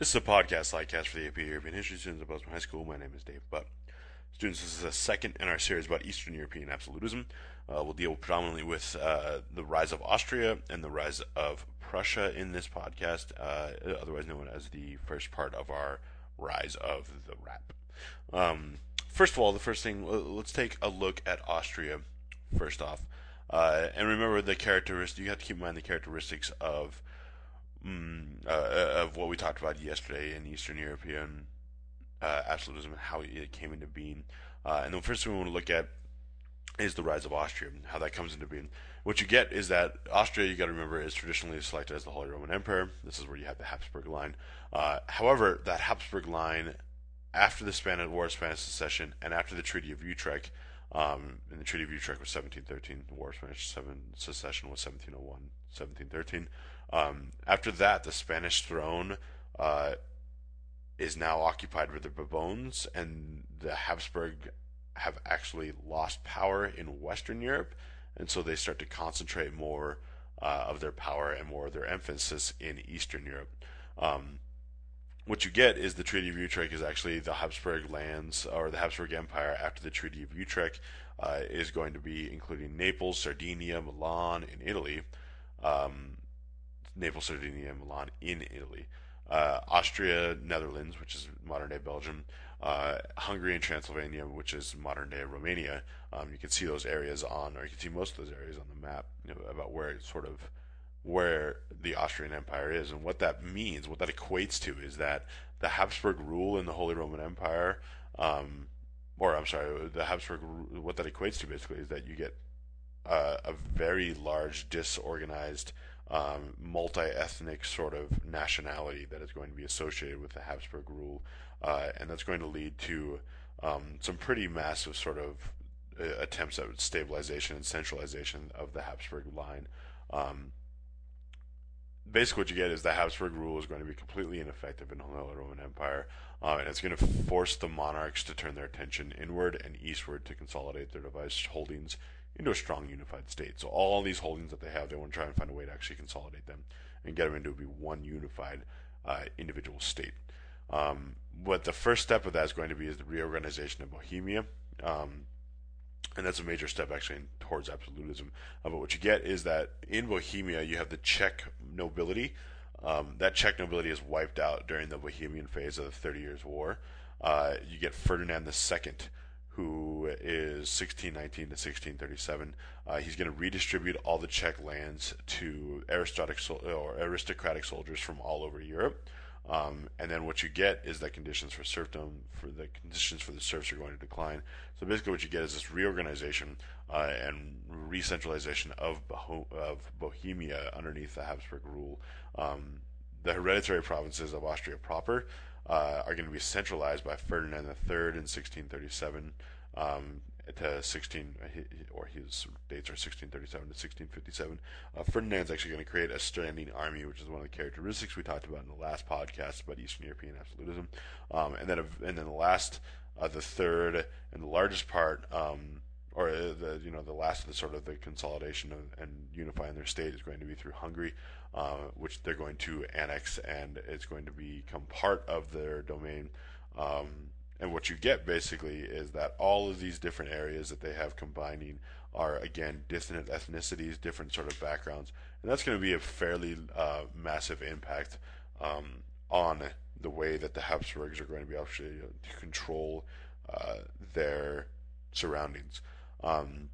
This is a podcast cast for the AP European History students at Bozeman High School. My name is Dave Butt. Students, this is a second in our series about Eastern European absolutism. Uh, we'll deal predominantly with uh, the rise of Austria and the rise of Prussia in this podcast, uh, otherwise known as the first part of our rise of the RAP. Um, first of all, the first thing, let's take a look at Austria first off. Uh, and remember the characteristics, you have to keep in mind the characteristics of mm, uh, of what we talked about yesterday in Eastern European uh, absolutism and how it came into being. Uh, and the first thing we want to look at is the rise of Austria, and how that comes into being. What you get is that Austria, you got to remember, is traditionally selected as the Holy Roman Emperor. This is where you have the Habsburg line. Uh, however, that Habsburg line, after the Spanish War of Spanish Succession and after the Treaty of Utrecht, um, and the Treaty of Utrecht was 1713, the War of Spanish Succession was 1701, 1713. Um, after that, the Spanish throne uh, is now occupied by the Bourbons, and the Habsburg have actually lost power in Western Europe, and so they start to concentrate more uh, of their power and more of their emphasis in Eastern Europe. Um, what you get is the Treaty of Utrecht is actually the Habsburg lands or the Habsburg Empire after the Treaty of Utrecht uh, is going to be including Naples, Sardinia, Milan, and Italy. Um, Naples, Sardinia, Milan in Italy. Uh, Austria, Netherlands, which is modern day Belgium, uh, Hungary and Transylvania, which is modern day Romania. Um, you can see those areas on, or you can see most of those areas on the map you know, about where it's sort of where the Austrian Empire is. And what that means, what that equates to, is that the Habsburg rule in the Holy Roman Empire, um, or I'm sorry, the Habsburg, what that equates to basically is that you get uh, a very large disorganized um, multi-ethnic sort of nationality that is going to be associated with the Habsburg rule, uh, and that's going to lead to um, some pretty massive sort of uh, attempts at stabilization and centralization of the Habsburg line. Um, basically, what you get is the Habsburg rule is going to be completely ineffective in the Holy Roman Empire, uh, and it's going to force the monarchs to turn their attention inward and eastward to consolidate their device holdings into a strong unified state. So all these holdings that they have, they want to try and find a way to actually consolidate them and get them into be one unified uh, individual state. Um, what the first step of that is going to be is the reorganization of Bohemia. Um, and that's a major step actually towards absolutism. Uh, but what you get is that in Bohemia you have the Czech nobility. Um, that Czech nobility is wiped out during the Bohemian phase of the Thirty Years' War. Uh, you get Ferdinand II, who is 1619 to 1637. Uh, he's going to redistribute all the Czech lands to aristocratic or aristocratic soldiers from all over Europe. Um, and then what you get is that conditions for serfdom, for the conditions for the serfs are going to decline. So basically, what you get is this reorganization uh, and re-centralization of, of Bohemia underneath the Habsburg rule. Um, the hereditary provinces of Austria proper uh, are going to be centralized by Ferdinand III in 1637 um, to 16, or his dates are 1637 to 1657. Uh, Ferdinand's actually going to create a standing army, which is one of the characteristics we talked about in the last podcast about Eastern European absolutism. Um, and then, and then the last, uh, the third and the largest part, um, or uh, the you know the last of the sort of the consolidation of, and unifying their state is going to be through Hungary, uh, which they're going to annex and it's going to become part of their domain. Um, and what you get basically is that all of these different areas that they have combining are again different ethnicities, different sort of backgrounds, and that's going to be a fairly uh, massive impact um, on the way that the Habsburgs are going to be able to control uh, their surroundings. Um,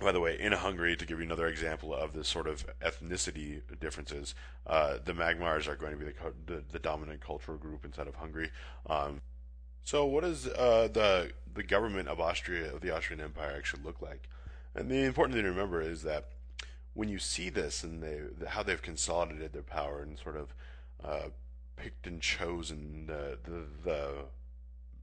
by the way, in Hungary, to give you another example of this sort of ethnicity differences, uh, the Magyars are going to be the, the, the, dominant cultural group inside of Hungary. Um, so, what does uh, the the government of Austria of the Austrian Empire actually look like? And the important thing to remember is that when you see this and they, how they've consolidated their power and sort of uh, picked and chosen the, the, the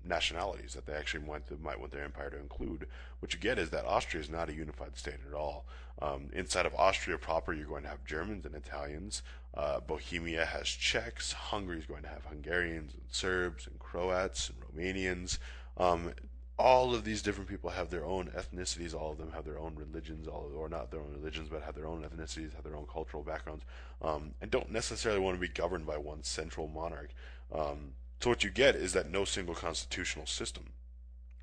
nationalities that they actually want to, might want their empire to include. What you get is that Austria is not a unified state at all. Um, inside of Austria proper, you're going to have Germans and Italians. Uh, Bohemia has Czechs. Hungary is going to have Hungarians and Serbs and Croats and Romanians. Um, all of these different people have their own ethnicities. All of them have their own religions, all or not their own religions, but have their own ethnicities, have their own cultural backgrounds, um, and don't necessarily want to be governed by one central monarch. Um, so what you get is that no single constitutional system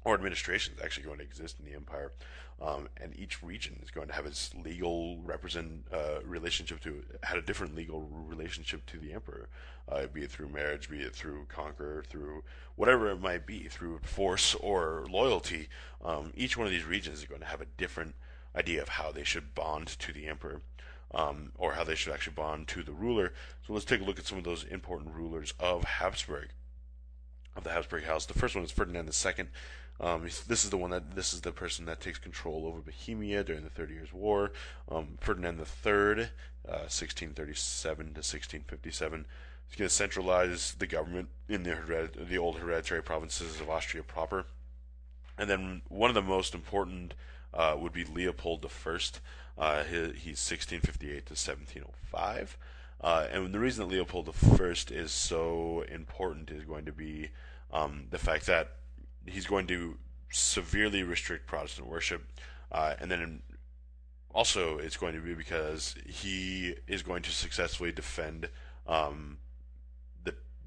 or administration is actually going to exist in the empire, um, and each region is going to have its legal represent uh, relationship to had a different legal relationship to the emperor, uh, be it through marriage, be it through conquer, through whatever it might be, through force or loyalty. Um, each one of these regions is going to have a different idea of how they should bond to the emperor. Um, or how they should actually bond to the ruler. So let's take a look at some of those important rulers of Habsburg, of the Habsburg house. The first one is Ferdinand II. Um, this is the one that this is the person that takes control over Bohemia during the Thirty Years' War. Um, Ferdinand III, uh, 1637 to 1657, is going to centralize the government in the hered- the old hereditary provinces of Austria proper. And then one of the most important uh, would be Leopold I. Uh, he, he's 1658 to 1705. Uh, and the reason that Leopold I is so important is going to be um, the fact that he's going to severely restrict Protestant worship, uh, and then also it's going to be because he is going to successfully defend um,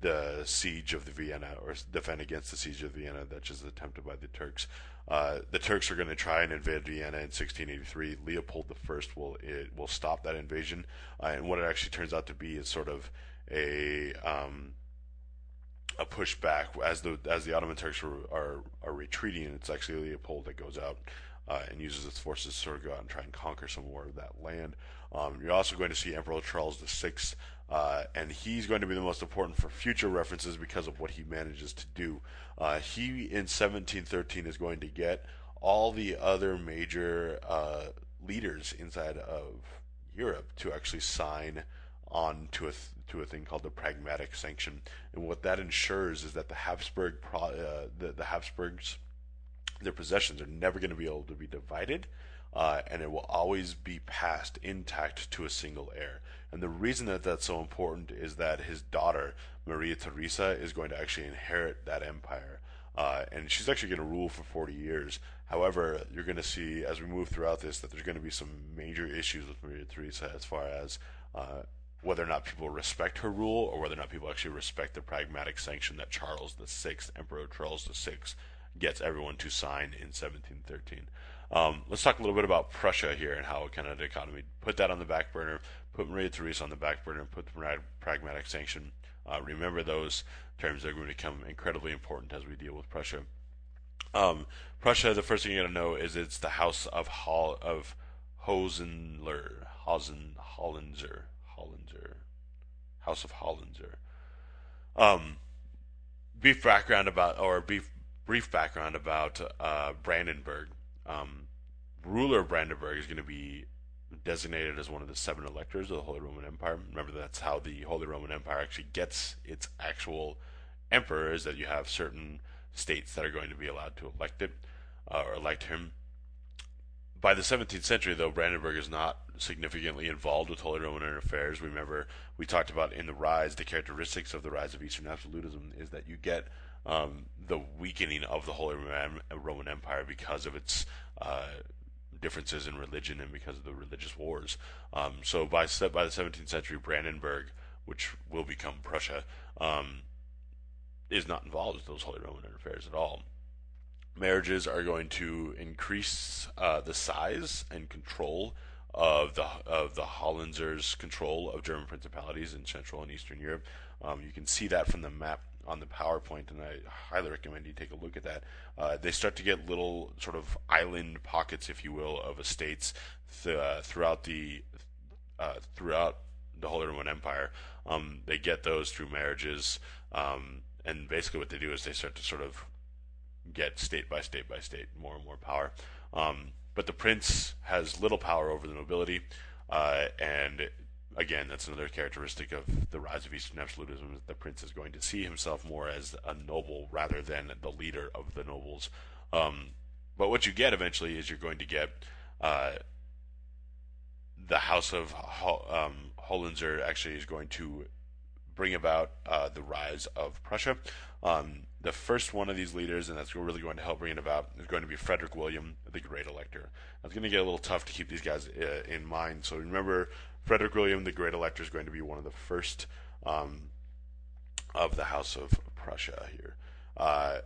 the siege of the Vienna or defend against the siege of Vienna that is attempted by the Turks. Uh, the Turks are going to try and invade Vienna in 1683. Leopold I will it will stop that invasion, uh, and what it actually turns out to be is sort of a um, a pushback as the as the Ottoman Turks are are, are retreating. It's actually Leopold that goes out uh, and uses its forces to sort of go out and try and conquer some more of that land. Um, you're also going to see Emperor Charles VI, uh, and he's going to be the most important for future references because of what he manages to do. Uh, he in 1713 is going to get all the other major uh, leaders inside of Europe to actually sign on to a th- to a thing called the pragmatic sanction, and what that ensures is that the Habsburg pro- uh, the the Habsburgs their possessions are never going to be able to be divided, uh, and it will always be passed intact to a single heir. And the reason that that's so important is that his daughter Maria Theresa is going to actually inherit that empire. Uh, and she's actually going to rule for 40 years. However, you're going to see as we move throughout this that there's going to be some major issues with Maria Theresa as far as uh, whether or not people respect her rule or whether or not people actually respect the pragmatic sanction that Charles VI, Emperor Charles VI, gets everyone to sign in 1713. Um, let's talk a little bit about Prussia here and how kind of economy. Put that on the back burner, put Maria Theresa on the back burner, and put the pragmatic sanction. Uh, remember those terms; they're going to become incredibly important as we deal with Prussia. Um, Prussia, the first thing you got to know is it's the House of Hall of Hosenler, Hosen, Hollenzer, Hollinger, House of Hollinger. Um, brief background about, or brief brief background about uh, Brandenburg. Um, ruler of Brandenburg is going to be designated as one of the seven electors of the Holy Roman Empire. Remember, that's how the Holy Roman Empire actually gets its actual emperor, is that you have certain states that are going to be allowed to elect it uh, or elect him by the 17th century, though, Brandenburg is not significantly involved with Holy Roman affairs. Remember, we talked about in the rise, the characteristics of the rise of Eastern absolutism is that you get um, the weakening of the Holy Roman Empire because of its uh, differences in religion and because of the religious wars. Um, so by by the 17th century, Brandenburg, which will become Prussia, um, is not involved with those Holy Roman affairs at all marriages are going to increase uh, the size and control of the of the Hollenzers' control of German principalities in Central and Eastern Europe. Um, you can see that from the map on the PowerPoint, and I highly recommend you take a look at that. Uh, they start to get little sort of island pockets, if you will, of estates th- uh, throughout the uh, throughout the Holy Roman Empire. Um, they get those through marriages, um, and basically what they do is they start to sort of get state by state by state more and more power. Um, but the prince has little power over the nobility, uh, and again, that's another characteristic of the rise of Eastern absolutism. the prince is going to see himself more as a noble rather than the leader of the nobles. Um, but what you get eventually is you're going to get uh, the House of Ho- um, actually is going to bring about uh, the rise of Prussia. Um, the first one of these leaders, and that's really going to help bring it about, is going to be Frederick William, the Great Elector. It's going to get a little tough to keep these guys uh, in mind. So remember, Frederick William, the Great Elector, is going to be one of the first um, of the House of Prussia here. Uh,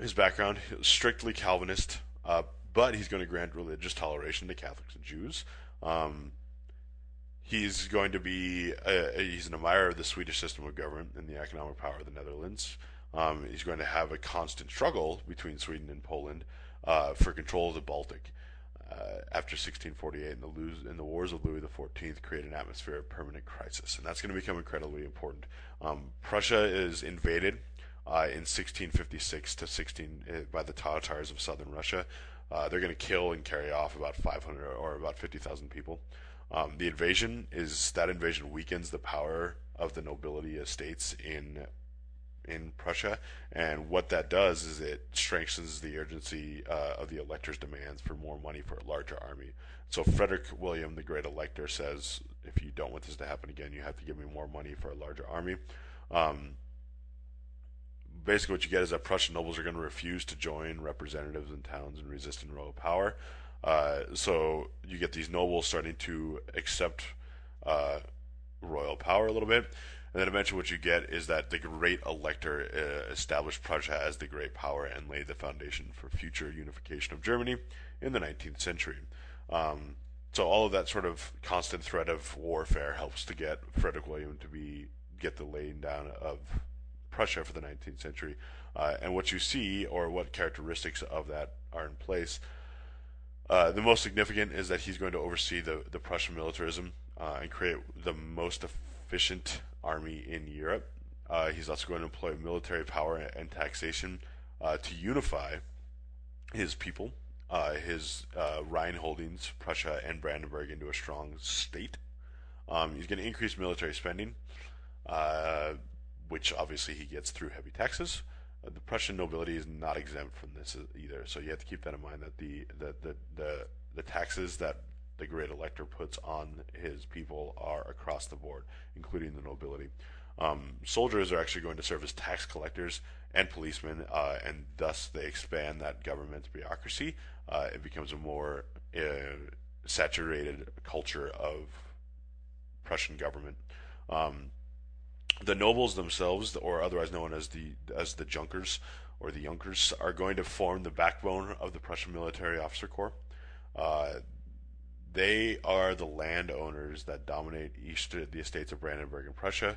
his background strictly Calvinist, uh, but he's going to grant religious toleration to Catholics and Jews. Um, he's going to be a, he's an admirer of the Swedish system of government and the economic power of the Netherlands. Um, he's going to have a constant struggle between Sweden and Poland uh, for control of the Baltic. Uh, after 1648 and the, the wars of Louis XIV create an atmosphere of permanent crisis, and that's going to become incredibly important. Um, Prussia is invaded uh, in 1656 to 16 uh, by the Tatars of southern Russia. Uh, they're going to kill and carry off about 500 or about 50,000 people. Um, the invasion is that invasion weakens the power of the nobility estates in in Prussia, and what that does is it strengthens the urgency uh, of the elector's demands for more money for a larger army. So Frederick William, the Great Elector, says, if you don't want this to happen again, you have to give me more money for a larger army. Um, basically, what you get is that Prussian nobles are going to refuse to join representatives in towns in resisting royal power. Uh, so you get these nobles starting to accept uh, royal power a little bit. And then eventually, what you get is that the great elector uh, established Prussia as the great power and laid the foundation for future unification of Germany in the 19th century. Um, so all of that sort of constant threat of warfare helps to get Frederick William to be get the laying down of Prussia for the 19th century. Uh, and what you see, or what characteristics of that are in place, uh, the most significant is that he's going to oversee the, the Prussian militarism uh, and create the most efficient army in Europe. Uh, he's also going to employ military power and taxation uh, to unify his people, uh, his Rhine holdings, Prussia and Brandenburg, into a strong state. Um, he's going to increase military spending, which obviously he gets through heavy taxes. Uh, the Prussian nobility is not exempt from this either, so you have to keep that in mind that the the the, the, the taxes that the great elector puts on his people are across the board, including the nobility. Um, soldiers are actually going to serve as tax collectors and policemen, uh, and thus they expand that government bureaucracy. Uh, it becomes a more uh, saturated culture of Prussian government. Um, the nobles themselves, or otherwise known as the as the Junkers or the Junkers, are going to form the backbone of the Prussian military officer corps. Uh, they are the landowners that dominate east the estates of Brandenburg and Prussia.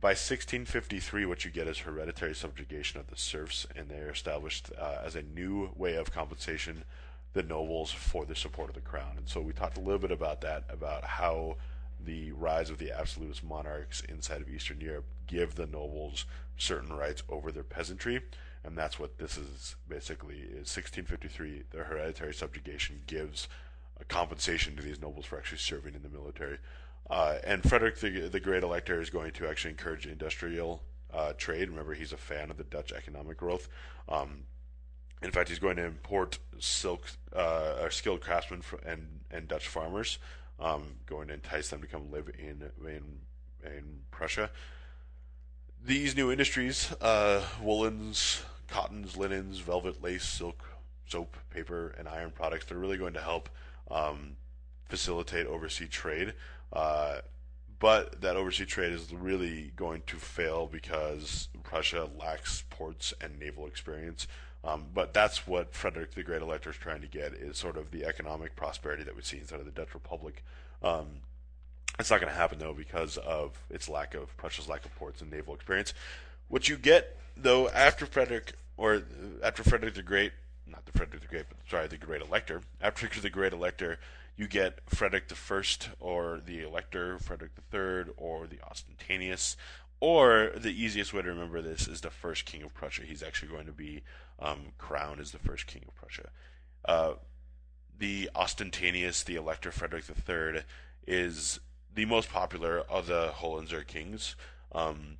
By 1653, what you get is hereditary subjugation of the serfs, and they are established uh, as a new way of compensation the nobles for the support of the crown. And so we talked a little bit about that, about how the rise of the absolutist monarchs inside of Eastern Europe give the nobles certain rights over their peasantry, and that's what this is basically. Is 1653 the hereditary subjugation gives a compensation to these nobles for actually serving in the military. Uh, and Frederick the, the Great Elector is going to actually encourage industrial uh, trade. Remember, he's a fan of the Dutch economic growth. Um, in fact, he's going to import silk uh, skilled craftsmen and and Dutch farmers, um, going to entice them to come live in in in Prussia. These new industries, uh, woolens, cottons, linens, velvet, lace, silk, soap, paper, and iron products, they're really going to help um, facilitate overseas trade. Uh, but that overseas trade is really going to fail because Prussia lacks ports and naval experience. Um, but that's what Frederick the Great Elector is trying to get is sort of the economic prosperity that we see inside of the Dutch Republic. Um, it's not going to happen though because of its lack of Prussia's lack of ports and naval experience. What you get though after Frederick or after Frederick the Great not the Frederick the Great, but sorry, the Great Elector. After the Great Elector, you get Frederick the First, or the Elector, Frederick the Third, or the Ostentatious. Or the easiest way to remember this is the first king of Prussia. He's actually going to be um, crowned as the first king of Prussia. Uh, the Ostentatious, the Elector Frederick III, is the most popular of the Hohenzollern kings. Um,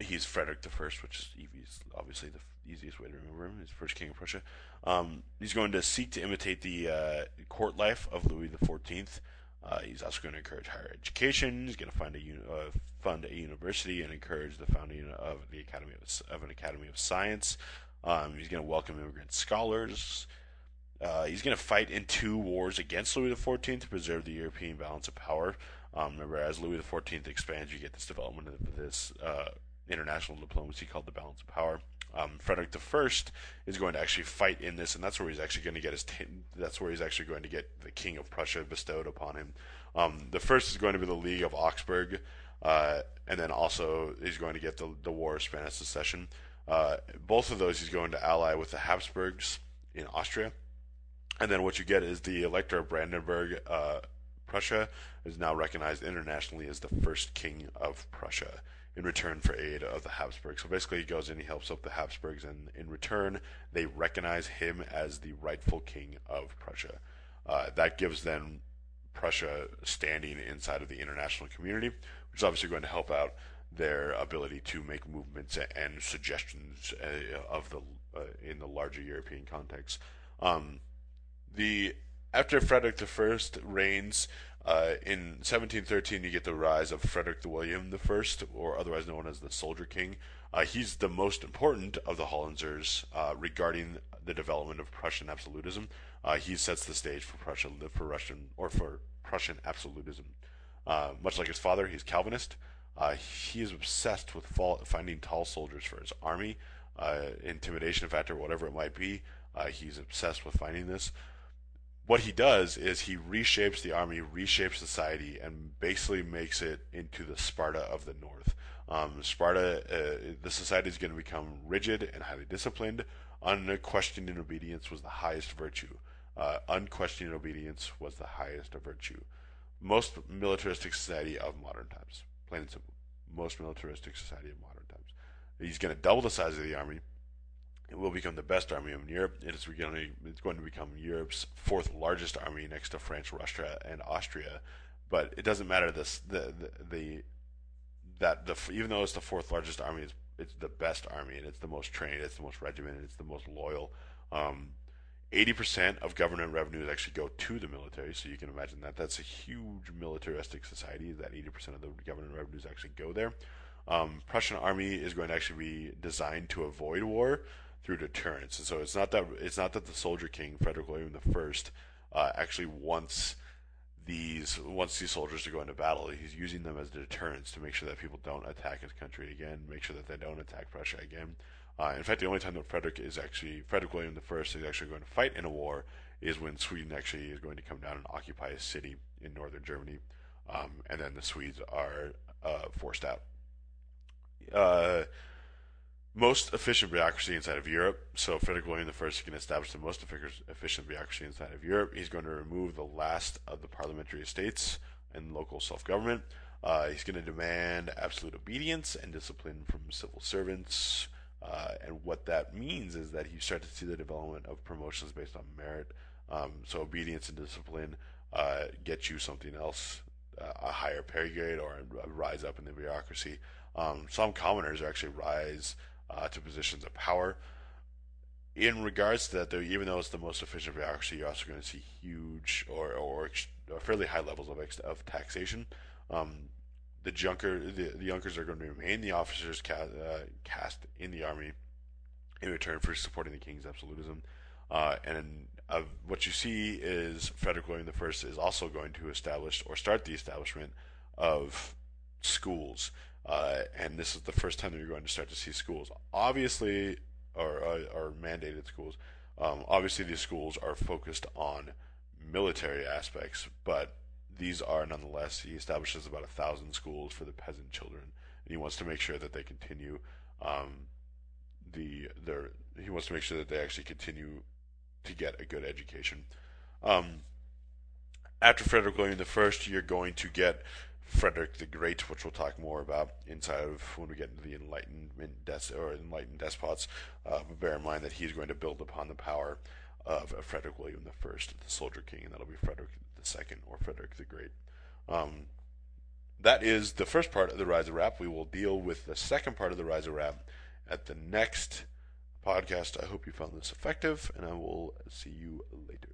he's Frederick First, which is obviously the easiest way to remember him. He's first king of Prussia. Um, he's going to seek to imitate the uh, court life of Louis Fourteenth. Uh, he's also going to encourage higher education. He's going to find a uh, fund a university and encourage the founding of the academy of, of an academy of science. Um, he's going to welcome immigrant scholars. Uh, he's going to fight in two wars against Louis XIV to preserve the European balance of power. Um, remember, as Louis XIV expands, you get this development of this uh, international diplomacy called the balance of power. Um, Frederick First is going to actually fight in this, and that's where he's actually going to get his. T- that's where he's actually going to get the King of Prussia bestowed upon him. Um, the first is going to be the League of Augsburg, uh, and then also he's going to get the the War of Spanish Succession. Uh, both of those he's going to ally with the Habsburgs in Austria, and then what you get is the Elector of Brandenburg. Uh, Prussia is now recognized internationally as the first king of Prussia in return for aid of the Habsburgs. So basically, he goes in, he helps out the Habsburgs, and in return, they recognize him as the rightful king of Prussia. Uh, that gives them Prussia standing inside of the international community, which is obviously going to help out their ability to make movements and suggestions uh, of the uh, in the larger European context. Um, the after Frederick I reigns, uh, in 1713, you get the rise of Frederick the William I, or otherwise known as the Soldier King. Uh, he's the most important of the Hohenzollerns uh, regarding the development of Prussian absolutism. Uh, he sets the stage for Prussian, for Russian, or for Prussian absolutism. Uh, much like his father, he's Calvinist. He is obsessed with fall, finding tall soldiers for his army, intimidation factor, whatever it might be. he's obsessed with finding this what he does is he reshapes the army, reshapes society, and basically makes it into the Sparta of the North. Um, Sparta, uh, the society is going to become rigid and highly disciplined. Unquestioning obedience was the highest virtue. Uh, unquestioning obedience was the highest virtue. Most militaristic society of modern times, plain and simple. Most militaristic society of modern times. He's going to double the size of the army it will become the best army in Europe. It is going to, it's going to become Europe's fourth largest army next to France, Russia, and Austria. But it doesn't matter this the the, the that the even though it's the fourth largest army, it's it's the best army and it's the most trained, it's the most regimented, it's the most loyal. Um, 80% of government revenues actually go to the military, so you can imagine that that's a huge militaristic society. That 80% of the government revenues actually go there. Um, Prussian army is going to actually be designed to avoid war, through deterrence. And so it's not that it's not that the Soldier King Frederick William I uh, actually wants these wants these soldiers to go into battle. He's using them as deterrence to make sure that people don't attack his country again, make sure that they don't attack Prussia again. Uh, in fact, the only time that Frederick is actually Frederick William I is actually going to fight in a war is when Sweden actually is going to come down and occupy a city in northern Germany, um, and then the Swedes are uh, forced out. Uh, most efficient bureaucracy inside of Europe. So Frederick William I can establish the most efficient bureaucracy inside of Europe. He's going to remove the last of the parliamentary estates and local self-government. Uh, he's going to demand absolute obedience and discipline from civil servants. Uh, and what that means is that you start to see the development of promotions based on merit. Um, so obedience and discipline uh, get you something else, uh, a higher pay grade or a rise up in the bureaucracy. Um, some commoners actually rise uh, to positions of power. In regards to that, though, even though it's the most efficient bureaucracy, you're also going to see huge or, or, or fairly high levels of, of taxation. Um, the junker, the, the Junkers are going to remain the officers caste, uh, caste in the army in return for supporting the king's absolutism. Uh, and uh, what you see is Frederick William I is also going to establish or start the establishment of schools uh, and this is the first time that you're going to start to see schools, obviously, or, uh, or mandated schools. Um, obviously, these schools are focused on military aspects, but these are nonetheless. He establishes about a thousand schools for the peasant children, and he wants to make sure that they continue um, the their. He wants to make sure that they actually continue to get a good education. Um, after Frederick William I, you're going to get Frederick the Great, which we'll talk more about inside of when we get into the Enlightenment des- or Enlightened despots. Uh, but bear in mind that he's going to build upon the power of, Frederick William I, the Soldier King, and that'll be Frederick II or Frederick the Great. Um, that is the first part of the Rise of Rap. We will deal with the second part of the Rise of Rap at the next podcast. I hope you found this effective, and I will see you later.